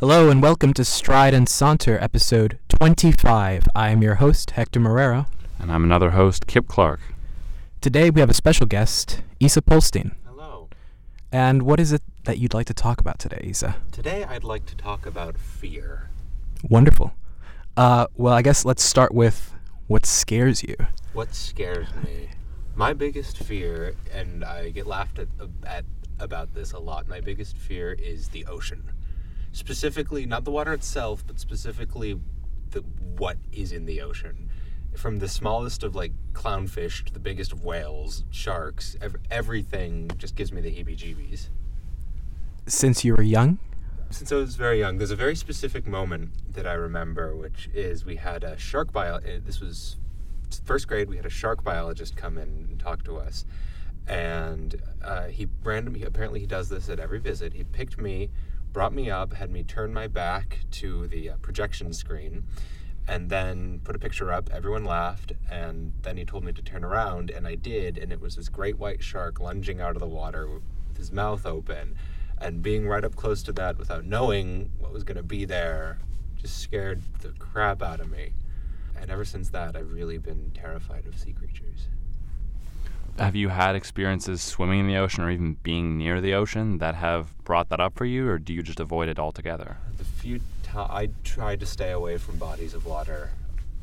Hello and welcome to Stride and Saunter, episode 25. I am your host, Hector Marrero. And I'm another host, Kip Clark. Today we have a special guest, Isa Polstein. Hello. And what is it that you'd like to talk about today, Isa? Today I'd like to talk about fear. Wonderful. Uh, well, I guess let's start with what scares you. What scares me? My biggest fear, and I get laughed at, at about this a lot, my biggest fear is the ocean. Specifically, not the water itself, but specifically the what is in the ocean. From the smallest of like clownfish to the biggest of whales, sharks, ev- everything just gives me the heebie-jeebies. Since you were young? Since I was very young, there's a very specific moment that I remember, which is we had a shark bio. uh, This was first grade. We had a shark biologist come in and talk to us, and uh, he randomly apparently he does this at every visit. He picked me, brought me up, had me turn my back to the uh, projection screen, and then put a picture up. Everyone laughed, and then he told me to turn around, and I did, and it was this great white shark lunging out of the water with his mouth open, and being right up close to that without knowing what was going to be there just scared the crap out of me. And ever since that, I've really been terrified of sea creatures. Have you had experiences swimming in the ocean or even being near the ocean that have brought that up for you, or do you just avoid it altogether? The few ti I tried to stay away from bodies of water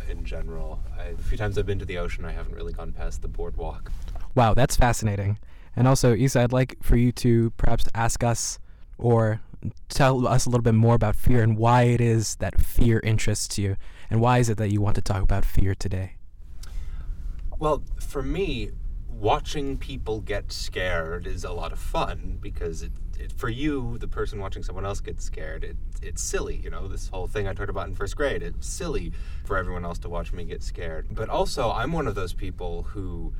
in general. I, the few times I've been to the ocean, I haven't really gone past the boardwalk. Wow, that's fascinating. And also, Isa, I'd like for you to perhaps ask us or tell us a little bit more about fear and why it is that fear interests you. And why is it that you want to talk about fear today? Well, for me, watching people get scared is a lot of fun because it, it for you, the person watching someone else get scared, it, it's silly. You know, this whole thing I talked about in first grade, it's silly for everyone else to watch me get scared. But also, I'm one of those people who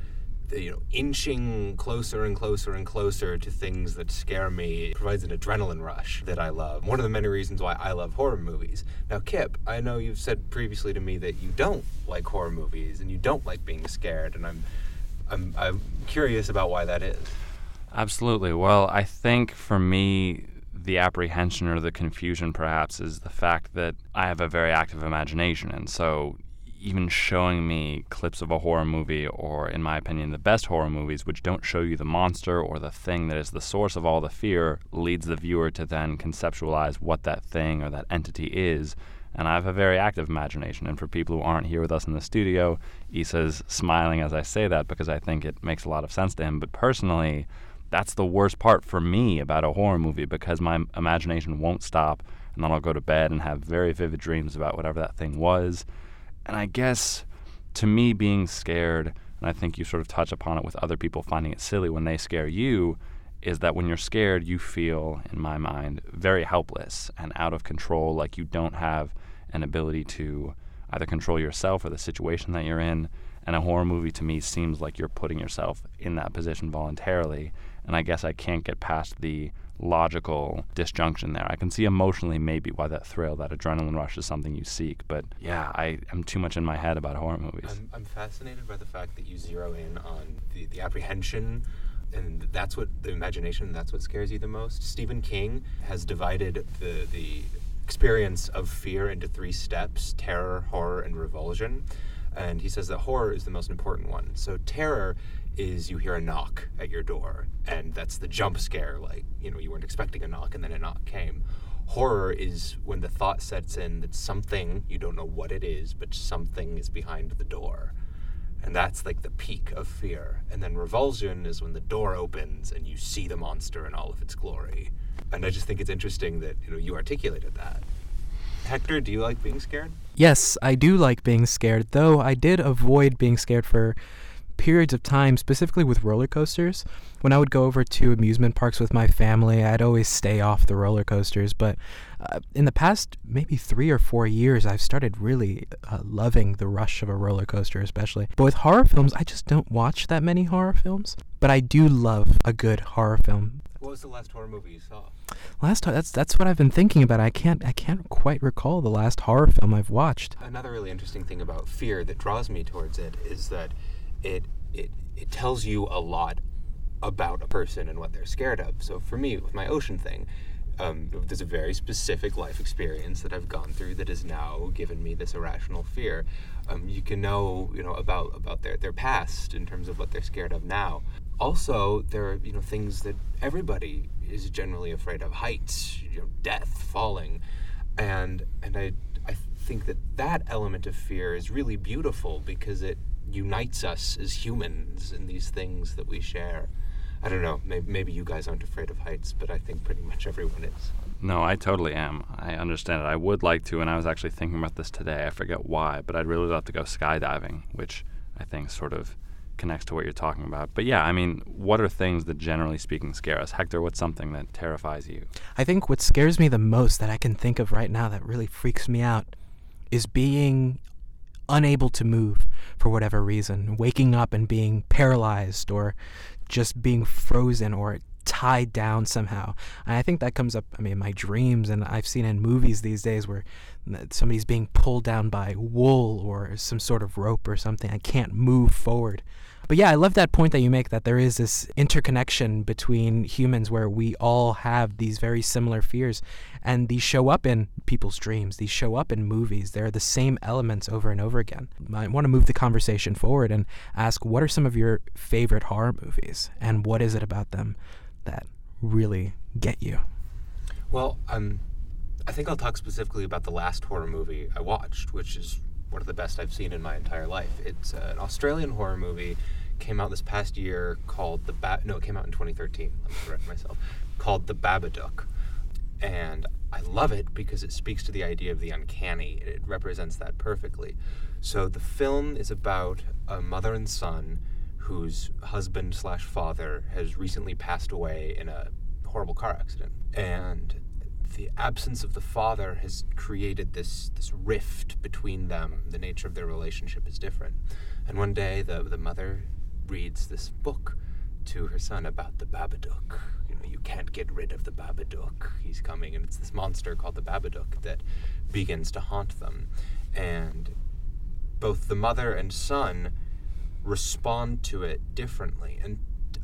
you know, inching closer and closer and closer to things that scare me provides an adrenaline rush that I love. One of the many reasons why I love horror movies. Now, Kip, I know you've said previously to me that you don't like horror movies and you don't like being scared, and I'm, I'm, I'm curious about why that is. Absolutely. Well, I think for me, the apprehension or the confusion perhaps is the fact that I have a very active imagination. And so, even showing me clips of a horror movie, or in my opinion, the best horror movies, which don't show you the monster or the thing that is the source of all the fear, leads the viewer to then conceptualize what that thing or that entity is. And I have a very active imagination. And for people who aren't here with us in the studio, Isa's smiling as I say that because I think it makes a lot of sense to him. But personally, that's the worst part for me about a horror movie because my imagination won't stop. And then I'll go to bed and have very vivid dreams about whatever that thing was. And I guess to me, being scared, and I think you sort of touch upon it with other people finding it silly when they scare you, is that when you're scared, you feel, in my mind, very helpless and out of control, like you don't have an ability to either control yourself or the situation that you're in. And a horror movie to me seems like you're putting yourself in that position voluntarily. And I guess I can't get past the logical disjunction there. I can see emotionally maybe why that thrill, that adrenaline rush is something you seek. But yeah, I am too much in my head about horror movies. I'm, I'm fascinated by the fact that you zero in on the, the apprehension and that's what the imagination that's what scares you the most stephen king has divided the the experience of fear into three steps terror horror and revulsion and he says that horror is the most important one so terror is you hear a knock at your door and that's the jump scare like you know you weren't expecting a knock and then a knock came horror is when the thought sets in that something you don't know what it is but something is behind the door and that's like the peak of fear. And then revulsion is when the door opens and you see the monster in all of its glory. And I just think it's interesting that you know you articulated that. Hector, do you like being scared? Yes, I do like being scared, though I did avoid being scared for periods of time, specifically with roller coasters. When I would go over to amusement parks with my family, I'd always stay off the roller coasters. But uh, in the past maybe three or four years, I've started really uh, loving the rush of a roller coaster, especially. But with horror films, I just don't watch that many horror films. But I do love a good horror film. What was the last horror movie you saw? Last time, that's that's what I've been thinking about. I can't I can't quite recall the last horror film I've watched. Another really interesting thing about fear that draws me towards it is that it it it tells you a lot about a person and what they're scared of. So for me, with my ocean thing, um, there's a very specific life experience that I've gone through that has now given me this irrational fear. Um, you can know, you know, about about their their past in terms of what they're scared of now. Also, there are you know things that everybody is generally afraid of: heights, you know, death, falling, and and I I think that that element of fear is really beautiful because it unites us as humans in these things that we share. I don't know. Maybe, maybe you guys aren't afraid of heights, but I think pretty much everyone is. No, I totally am. I understand it. I would like to, and I was actually thinking about this today. I forget why, but I'd really love to go skydiving, which I think sort of connects to what you're talking about. But yeah, I mean, what are things that generally speaking scare us? Hector, what's something that terrifies you? I think what scares me the most that I can think of right now that really freaks me out is being unable to move for whatever reason, waking up and being paralyzed or just being frozen or tied down somehow. And I think that comes up, I mean, in my dreams, and I've seen in movies these days where somebody's being pulled down by wool or some sort of rope or something. I can't move forward. But yeah, I love that point that you make that there is this interconnection between humans where we all have these very similar fears and these show up in people's dreams. These show up in movies. They're the same elements over and over again. I want to move the conversation forward and ask what are some of your favorite horror movies and what is it about them that really get you? Well, um, I think I'll talk specifically about the last horror movie I watched, which is one of the best I've seen in my entire life. It's uh, an Australian horror movie. Came out this past year called the ba- no, it came out in 2013. Let me correct myself. Called the Babadook, and I love it because it speaks to the idea of the uncanny. It represents that perfectly. So the film is about a mother and son whose husband slash father has recently passed away in a horrible car accident, and the absence of the father has created this this rift between them. The nature of their relationship is different. And one day, the the mother reads this book to her son about the Babadook. You know, you can't get rid of the Babadook. He's coming, and it's this monster called the Babadook that begins to haunt them. And both the mother and son respond to it differently. And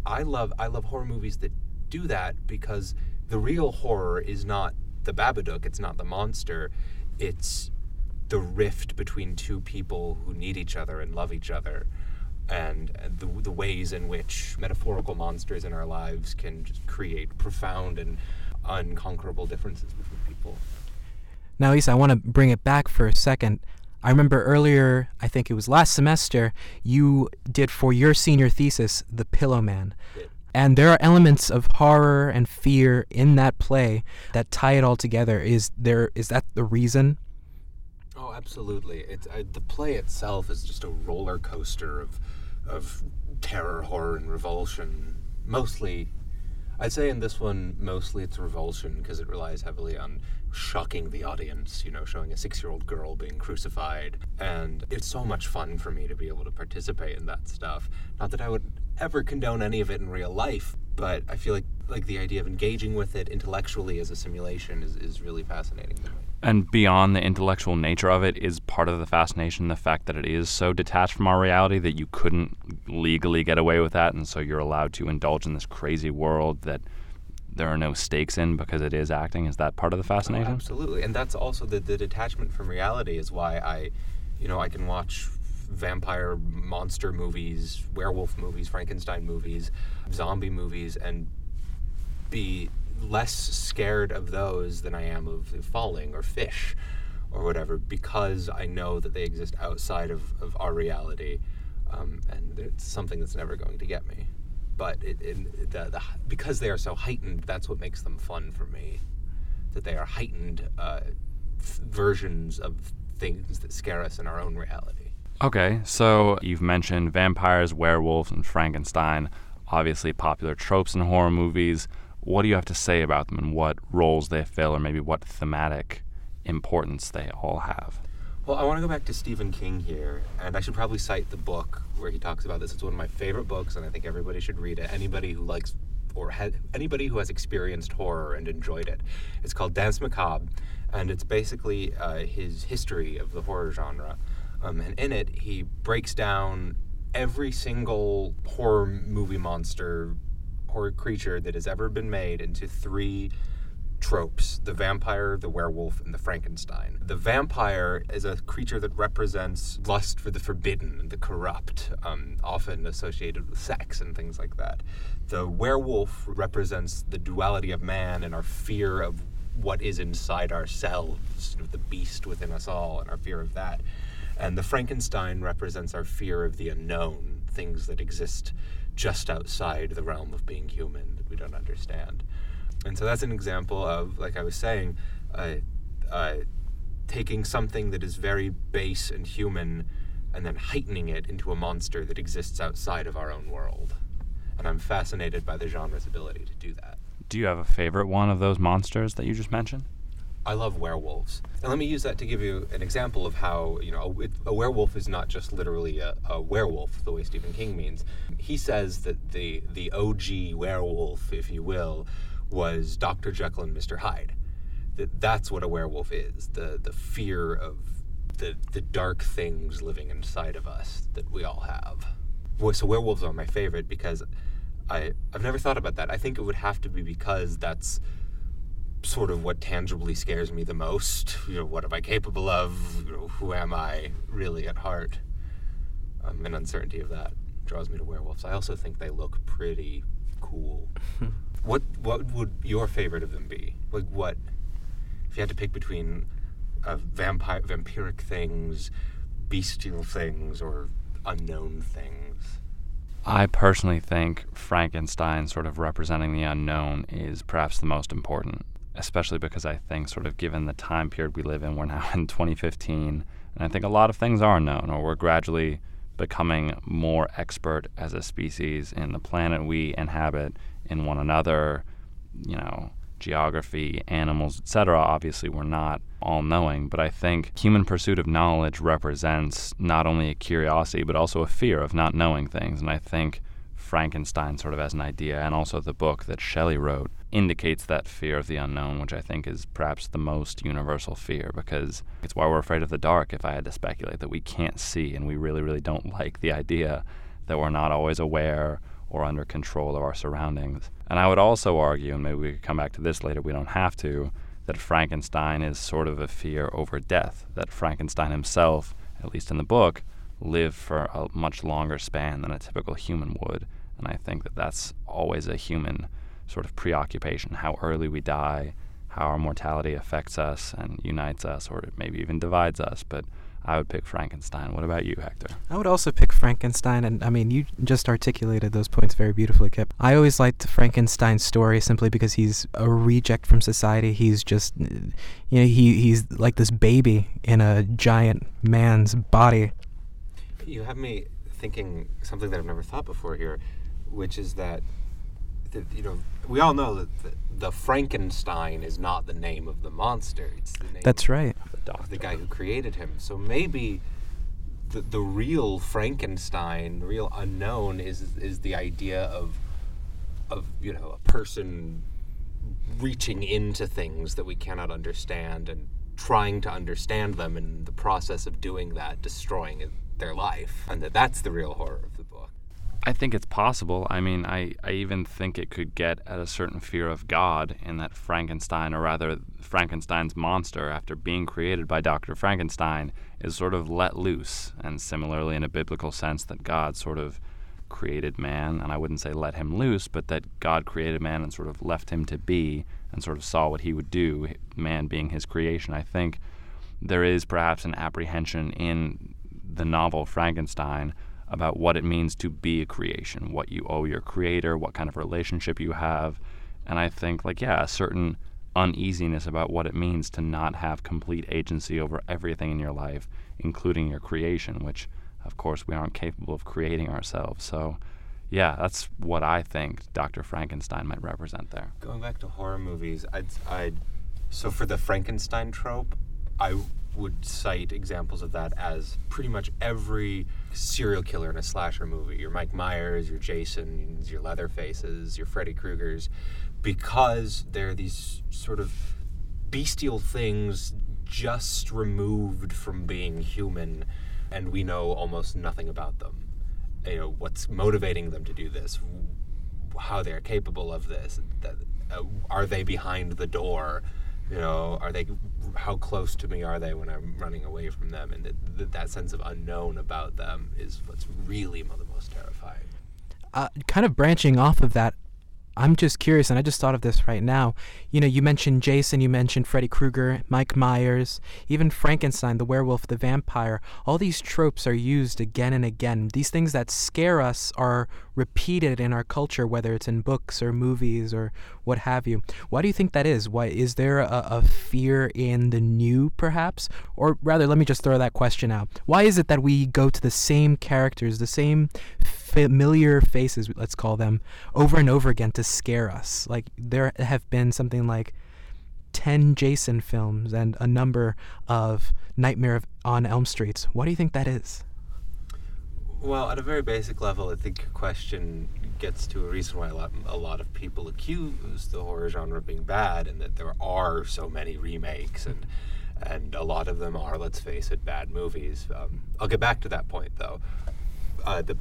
I love I love horror movies that do that because the real horror is not the Babadook, it's not the monster, it's the rift between two people who need each other and love each other. And, the, the ways in which metaphorical monsters in our lives can just create profound and unconquerable differences between people. Now, Lisa, I want to bring it back for a second. I remember earlier, I think it was last semester, you did for your senior thesis, The Pillowman. And there are elements of horror and fear in that play that tie it all together. Is there is that the reason? Oh, absolutely. It's the play itself is just a roller coaster of of terror, horror, and revulsion. Mostly, I'd say in this one, mostly it's revulsion because it relies heavily on shocking the audience, you know, showing a six year old girl being crucified. And it's so much fun for me to be able to participate in that stuff. Not that I would ever condone any of it in real life, but I feel like like the idea of engaging with it intellectually as a simulation is, is really fascinating to me. And beyond the intellectual nature of it is part of the fascination the fact that it is so detached from our reality that you couldn't legally get away with that and so you're allowed to indulge in this crazy world that there are no stakes in because it is acting. Is that part of the oh, fascination? Oh, absolutely. And that's also the, the detachment from reality is why I you know, I can watch vampire monster movies, werewolf movies, Frankenstein movies, zombie movies, and be less scared of those than I am of falling or fish or whatever because I know that they exist outside of, of our reality. Um, and it's something that's never going to get me. But it, it, the, the, because they are so heightened, that's what makes them fun for me. That they are heightened uh, f- versions of things that scare us in our own reality. Okay, so you've mentioned vampires, werewolves, and Frankenstein, obviously popular tropes in horror movies. What do you have to say about them and what roles they fill, or maybe what thematic importance they all have? Well, I want to go back to Stephen King here, and I should probably cite the book where he talks about this. It's one of my favorite books, and I think everybody should read it. Anybody who likes or ha- anybody who has experienced horror and enjoyed it. It's called Danse Macabre, and it's basically uh, his history of the horror genre. Um, and in it, he breaks down every single horror movie monster, horror creature that has ever been made into three tropes the vampire, the werewolf, and the Frankenstein. The vampire is a creature that represents lust for the forbidden and the corrupt, um, often associated with sex and things like that. The werewolf represents the duality of man and our fear of what is inside ourselves, the beast within us all, and our fear of that. And the Frankenstein represents our fear of the unknown, things that exist just outside the realm of being human that we don't understand. And so that's an example of, like I was saying, uh, uh, taking something that is very base and human and then heightening it into a monster that exists outside of our own world. And I'm fascinated by the genre's ability to do that. Do you have a favorite one of those monsters that you just mentioned? I love werewolves. And let me use that to give you an example of how, you know, a, a werewolf is not just literally a, a, werewolf, the way Stephen King means. He says that the, the OG werewolf, if you will, was Dr. Jekyll and Mr. Hyde. That that's what a werewolf is. The the fear of the the dark things living inside of us that we all have. So werewolves are my favorite because I I've never thought about that. I think it would have to be because that's sort of what tangibly scares me the most. You know, what am I capable of? You know, who am I really at heart? Um, and uncertainty of that draws me to werewolves. I also think they look pretty cool. What what would your favorite of them be? Like what if you had to pick between uh, vampire vampiric things, bestial things, or unknown things? I personally think Frankenstein, sort of representing the unknown, is perhaps the most important, especially because I think, sort of given the time period we live in, we're now in 2015, and I think a lot of things are known, or we're gradually becoming more expert as a species in the planet we inhabit in one another, you know, geography, animals, etc. Obviously, we're not all knowing, but I think human pursuit of knowledge represents not only a curiosity, but also a fear of not knowing things. And I think Frankenstein, sort of as an idea, and also the book that Shelley wrote, indicates that fear of the unknown, which I think is perhaps the most universal fear because it's why we're afraid of the dark, if I had to speculate, that we can't see, and we really, really don't like the idea that we're not always aware or under control of our surroundings. And I would also argue, and maybe we could come back to this later, we don't have to, that Frankenstein is sort of a fear over death, that Frankenstein himself, at least in the book, lived for a much longer span than a typical human would. And I think that that's always a human sort of preoccupation how early we die, how our mortality affects us and unites us, or maybe even divides us. But I would pick Frankenstein. What about you, Hector? I would also pick Frankenstein, and I mean, you just articulated those points very beautifully, Kip. I always liked Frankenstein's story simply because he's a reject from society. He's just, you know, he he's like this baby in a giant man's body. You have me thinking something that I've never thought before here, which is that, that you know, we all know that the, the, Frankenstein is not the name of the monster. It's the name. That's right the guy who created him. So maybe the the real Frankenstein, the real unknown, is is the idea of of you know a person reaching into things that we cannot understand and trying to understand them, and in the process of doing that, destroying their life, and that that's the real horror of the book. I think it's possible. I mean, I, I even think it could get at a certain fear of God in that Frankenstein, or rather Frankenstein's monster, after being created by Dr. Frankenstein, is sort of let loose. And similarly, in a biblical sense, that God sort of created man, and I wouldn't say let him loose, but that God created man and sort of left him to be and sort of saw what he would do, man being his creation. I think there is perhaps an apprehension in the novel Frankenstein about what it means to be a creation, what you owe your creator, what kind of relationship you have. And I think, like, yeah, a certain uneasiness about what it means to not have complete agency over everything in your life, including your creation, which of course, we aren't capable of creating ourselves. So, yeah, that's what I think Dr. Frankenstein might represent there. Going back to horror movies, I'd, I'd so for the Frankenstein trope, I would cite examples of that as pretty much every serial killer in a slasher movie. Your Mike Myers, your Jasons, your Leatherfaces, your Freddy Kruegers, because they're these sort of bestial things just removed from being human, and we know almost nothing about them. You know what's motivating them to do this, how they're capable of this. Uh, are they behind the door? You know, are they? How close to me are they when I'm running away from them? And that, that sense of unknown about them is what's really the most terrifying. Uh, kind of branching off of that, I'm just curious, and I just thought of this right now. You know, you mentioned Jason, you mentioned Freddy Krueger, Mike Myers, even Frankenstein, the werewolf, the vampire. All these tropes are used again and again. These things that scare us are repeated in our culture, whether it's in books or movies or what have you. Why do you think that is? Why is there a, a fear in the new, perhaps? Or rather, let me just throw that question out. Why is it that we go to the same characters, the same familiar faces, let's call them, over and over again to scare us. Like there have been something like 10 Jason films and a number of Nightmare on Elm Streets. What do you think that is? Well, at a very basic level, I think your question gets to a reason why a lot, a lot of people accuse the horror genre of being bad, and that there are so many remakes, and and a lot of them are, let's face it, bad movies. Um, I'll get back to that point, though. Uh, the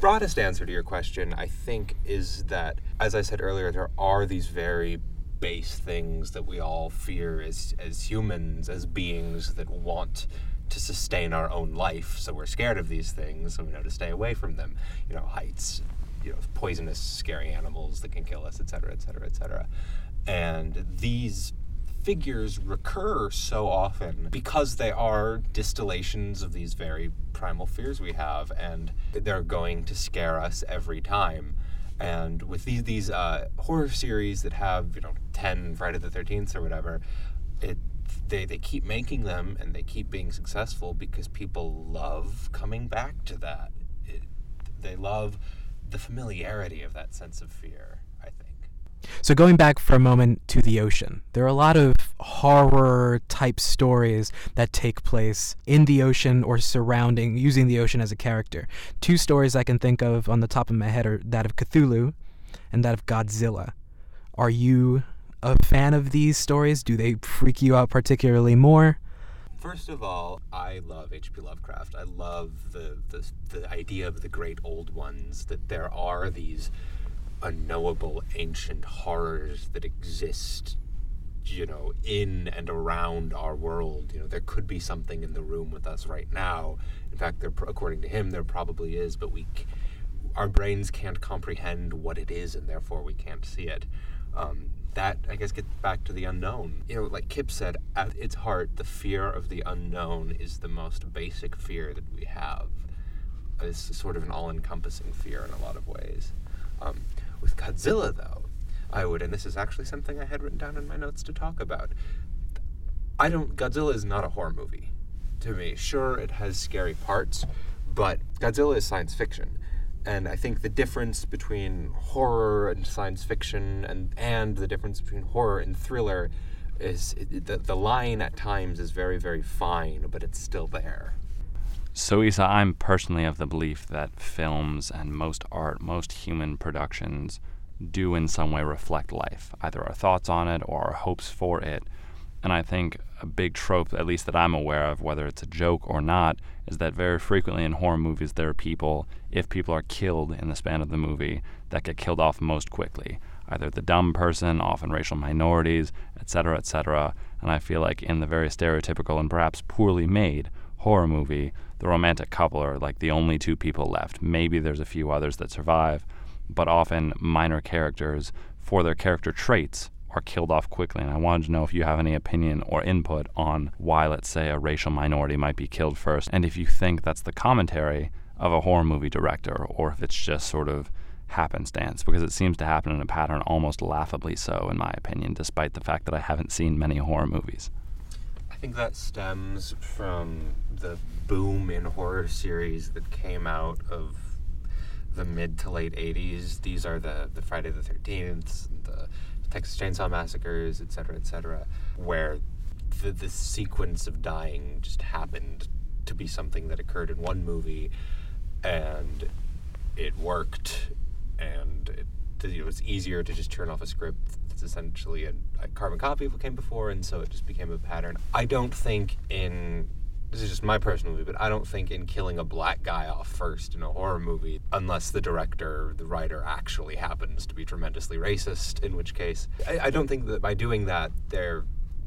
broadest answer to your question, I think, is that, as I said earlier, there are these very base things that we all fear as, as humans, as beings that want to sustain our own life. So we're scared of these things, so we know to stay away from them. You know, heights, you know, poisonous, scary animals that can kill us, et cetera, et cetera, et cetera. And these figures recur so often because they are distillations of these very primal fears we have, and they're going to scare us every time. And with these these uh, horror series that have you know ten Friday the Thirteenth or whatever, it they they keep making them and they keep being successful because people love coming back to that. It, they love the familiarity of that sense of fear. I think. So, going back for a moment to the ocean, there are a lot of horror type stories that take place in the ocean or surrounding, using the ocean as a character. Two stories I can think of on the top of my head are that of Cthulhu and that of Godzilla. Are you a fan of these stories? Do they freak you out particularly more? First of all, I love H.P. Lovecraft. I love the, the the idea of the great old ones. That there are these unknowable ancient horrors that exist you know in and around our world you know there could be something in the room with us right now in fact there according to him there probably is but we our brains can't comprehend what it is and therefore we can't see it um, that i guess gets back to the unknown you know like kip said at its heart the fear of the unknown is the most basic fear that we have it's sort of an all-encompassing fear in a lot of ways um, with Godzilla, though, I would, and this is actually something I had written down in my notes to talk about. I don't. Godzilla is not a horror movie to me. Sure, it has scary parts, but Godzilla is science fiction. And I think the difference between horror and science fiction and, and the difference between horror and thriller is the, the line at times is very, very fine, but it's still there. So, Isa, I'm personally of the belief that films and most art, most human productions, do in some way reflect life, either our thoughts on it or our hopes for it. And I think a big trope, at least that I'm aware of, whether it's a joke or not, is that very frequently in horror movies there are people, if people are killed in the span of the movie, that get killed off most quickly. Either the dumb person, often racial minorities, etc., etc. And I feel like in the very stereotypical and perhaps poorly made horror movie, the romantic couple are like the only two people left. Maybe there's a few others that survive, but often minor characters, for their character traits, are killed off quickly. And I wanted to know if you have any opinion or input on why, let's say, a racial minority might be killed first, and if you think that's the commentary of a horror movie director, or if it's just sort of happenstance, because it seems to happen in a pattern almost laughably so, in my opinion, despite the fact that I haven't seen many horror movies I think that stems from the boom in horror series that came out of the mid to late 80s. These are the, the Friday the 13th, the Texas Chainsaw Massacres, et cetera, et cetera, where the, the sequence of dying just happened to be something that occurred in one movie and it worked and it, it was easier to just turn off a script. That's essentially a, a carbon copy of what came before and so it just became a pattern. I don't think in this is just my personal view, but I don't think in killing a black guy off first in a horror movie, unless the director, the writer actually happens to be tremendously racist, in which case, I, I don't think that by doing that, they're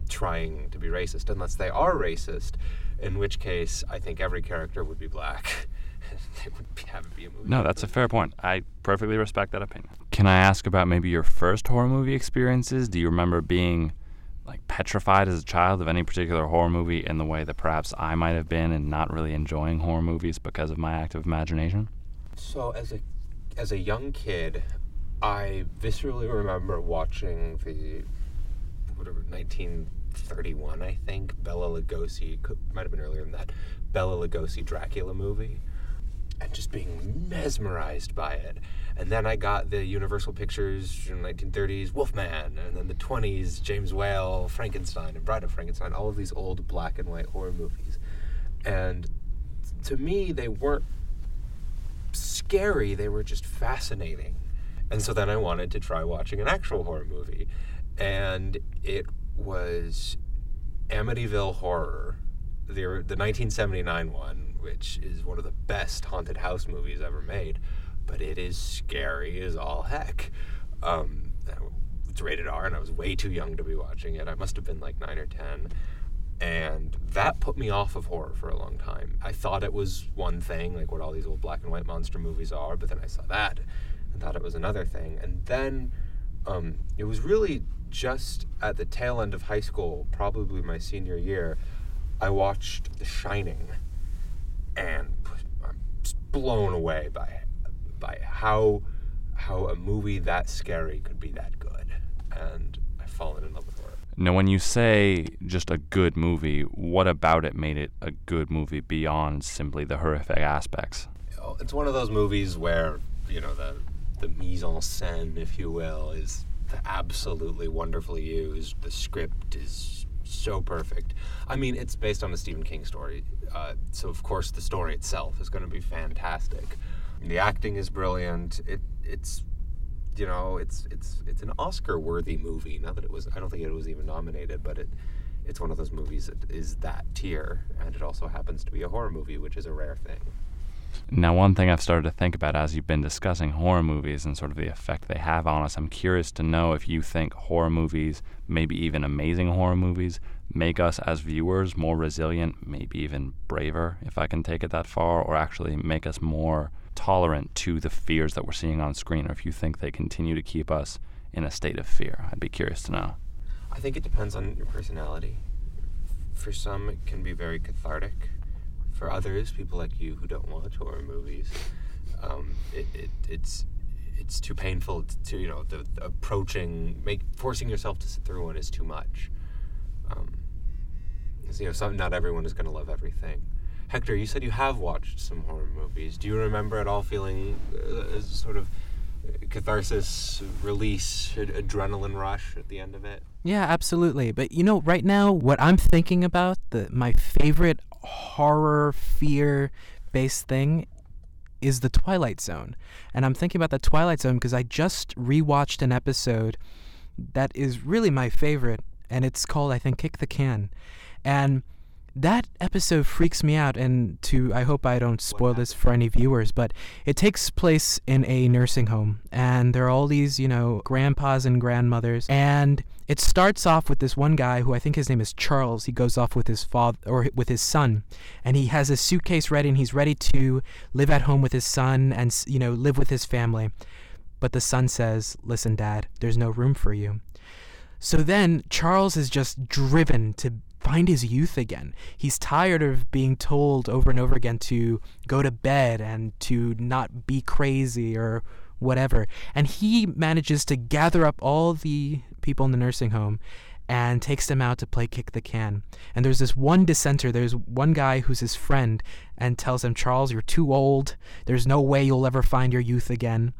trying to be racist, unless they are racist, in which case, I think every character would be black. they would be, have it be a movie. No, that's a fair point. I perfectly respect that opinion. Can I ask about maybe your first horror movie experiences? Do you remember being like petrified as a child of any particular horror movie in the way that perhaps I might have been and not really enjoying horror movies because of my active imagination? So as a as a young kid, I viscerally remember watching the whatever 1931 I think Bela Lugosi might have been earlier than that Bela Lugosi Dracula movie and just being mesmerized by it and then I got the Universal Pictures in the 1930s Wolfman, and then the 20s James Whale, Frankenstein, and Bride of Frankenstein, all of these old black and white horror movies. And to me, they weren't scary, they were just fascinating. And so then I wanted to try watching an actual horror movie. And it was Amityville Horror, the, the 1979 one, which is one of the best haunted house movies ever made but it is scary as all heck. Um, it's rated R, and I was way too young to be watching it. I must have been like nine or ten, and that put me off of horror for a long time. I thought it was one thing, like what all these old black and white monster movies are, but then I saw that and thought it was another thing. And then um, it was really just at the tail end of high school, probably my senior year, I watched The Shining, and I'm blown away by it by how how a movie that scary could be that good, and I've fallen in love with horror. Now, when you say just a good movie, what about it made it a good movie beyond simply the horrific aspects? It's one of those movies where you know the the mise en scène, if you will, is absolutely wonderfully used. The script is so perfect. I mean, it's based on a Stephen King story, uh, so of course the story itself is going to be fantastic. The acting is brilliant. It it's you know it's it's it's an Oscar worthy movie. Not that it was. I don't think it was even nominated, but it it's one of those movies that is that tier, and it also happens to be a horror movie, which is a rare thing. Now, one thing I've started to think about as you've been discussing horror movies and sort of the effect they have on us, I'm curious to know if you think horror movies, maybe even amazing horror movies, make us as viewers more resilient, maybe even braver, if I can take it that far, or actually make us more tolerant to the fears that we're seeing on screen, or if you think they continue to keep us in a state of fear. I'd be curious to know. I think it depends on your personality. For some, it can be very cathartic. For others, people like you who don't watch horror movies, um, it, it, it's it's too painful to you know the, the, approaching make forcing yourself to sit through one is too much. Um, you know, some, not everyone is going to love everything. Hector, you said you have watched some horror movies. Do you remember at all feeling uh, sort of catharsis, release, ad- adrenaline rush at the end of it? Yeah, absolutely. But you know, right now, what I'm thinking about, the my favorite horror fear based thing is the Twilight Zone. And I'm thinking about the Twilight Zone because I just rewatched an episode that is really my favorite, and it's called, I think, Kick the Can. And that episode freaks me out and to i hope i don't spoil this for any viewers but it takes place in a nursing home and there are all these you know grandpas and grandmothers and it starts off with this one guy who i think his name is charles. He goes off with his father or with his son and he has a suitcase ready and he's ready to live at home with his son and you know live with his family. But the son says listen dad there's no room for you. So then Charles is just driven to find his youth again. He's tired of being told over and over again to go to bed and to not be crazy or whatever. And he manages to gather up all the people in the nursing home and takes them out to play kick the can. And there's this one dissenter, there's one guy who's his friend and tells him, Charles, you're too old. There's no way you'll ever find your youth again.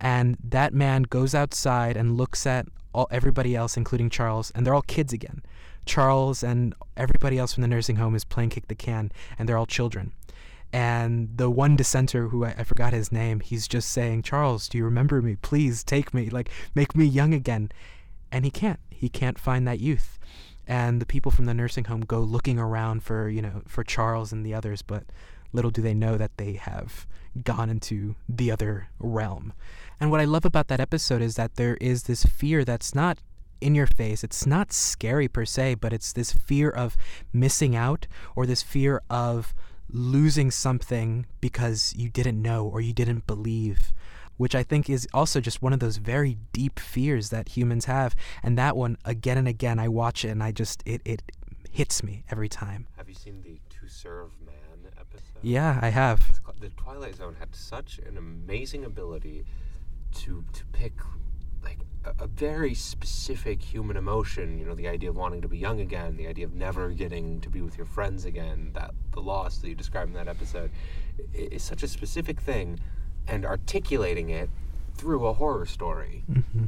And that man goes outside and looks at all, everybody else, including Charles, and they're all kids again. Charles and everybody else from the nursing home is playing kick the can, and they're all children. And the one dissenter who I, I forgot his name, he's just saying, Charles, do you remember me? Please take me, like, make me young again. And he can't. He can't find that youth. And the people from the nursing home go looking around for, you know, for Charles and the others, but little do they know that they have gone into the other realm. And what I love about that episode is that there is this fear that's not in your face. It's not scary per se, but it's this fear of missing out or this fear of losing something because you didn't know or you didn't believe, which I think is also just one of those very deep fears that humans have. And that one, again and again, I watch it and I just, it, it hits me every time. Have you seen the To Serve Man episode? Yeah, I have. The Twilight Zone had such an amazing ability to to pick like a, a, very specific human emotion. You know, the idea of wanting to be young again, the idea of never getting to be with your friends again. That the loss that you described in that episode is such a specific thing, and articulating it through a horror story. Mm-hmm.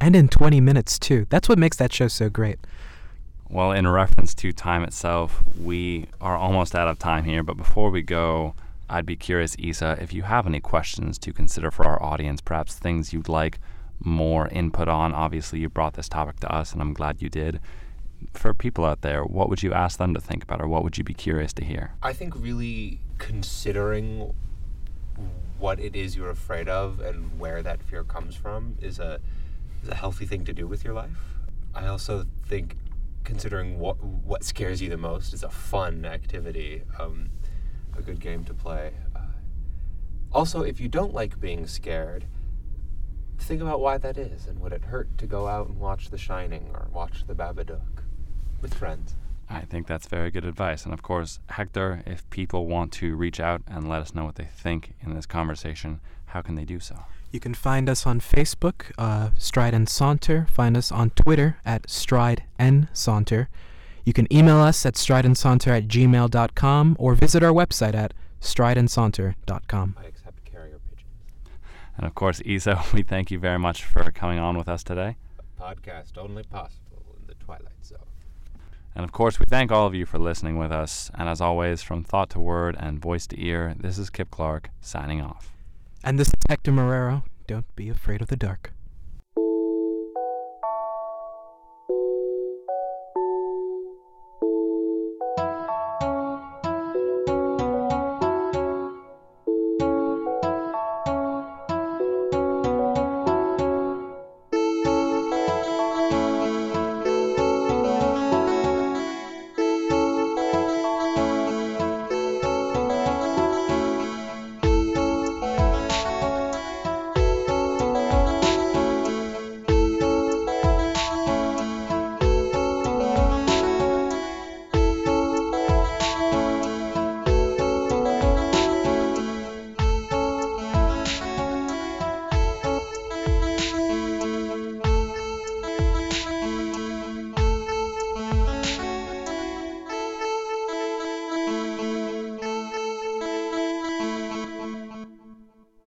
And in 20 minutes too. That's what makes that show so great. Well, in reference to time itself, we are almost out of time here, but before we go, I'd be curious, Isa, if you have any questions to consider for our audience, perhaps things you'd like more input on. Obviously, you brought this topic to us, and I'm glad you did. For people out there, what would you ask them to think about, or what would you be curious to hear? I think really considering what it is you're afraid of and where that fear comes from is a is a healthy thing to do with your life. I also think considering what what scares you the most is a fun activity. Um, a good game to play. Uh, also, if you don't like being scared, think about why that is and would it hurt to go out and watch The Shining or watch The Babadook with friends? I think that's very good advice. And of course, Hector, if people want to reach out and let us know what they think in this conversation, how can they do so? You can find us on Facebook, uh, Stride and Saunter. Find us on Twitter at Stride and Saunter. You can email us at strideandsaunter at gmail.com or visit our website at strideandsaunter.com. I accept carrier pigeons. And of course, Isa, we thank you very much for coming on with us today. A podcast only possible in the Twilight Zone. And of course, we thank all of you for listening with us. And as always, from thought to word and voice to ear, this is Kip Clark signing off. And this is Hector Marrero. Don't be afraid of the dark.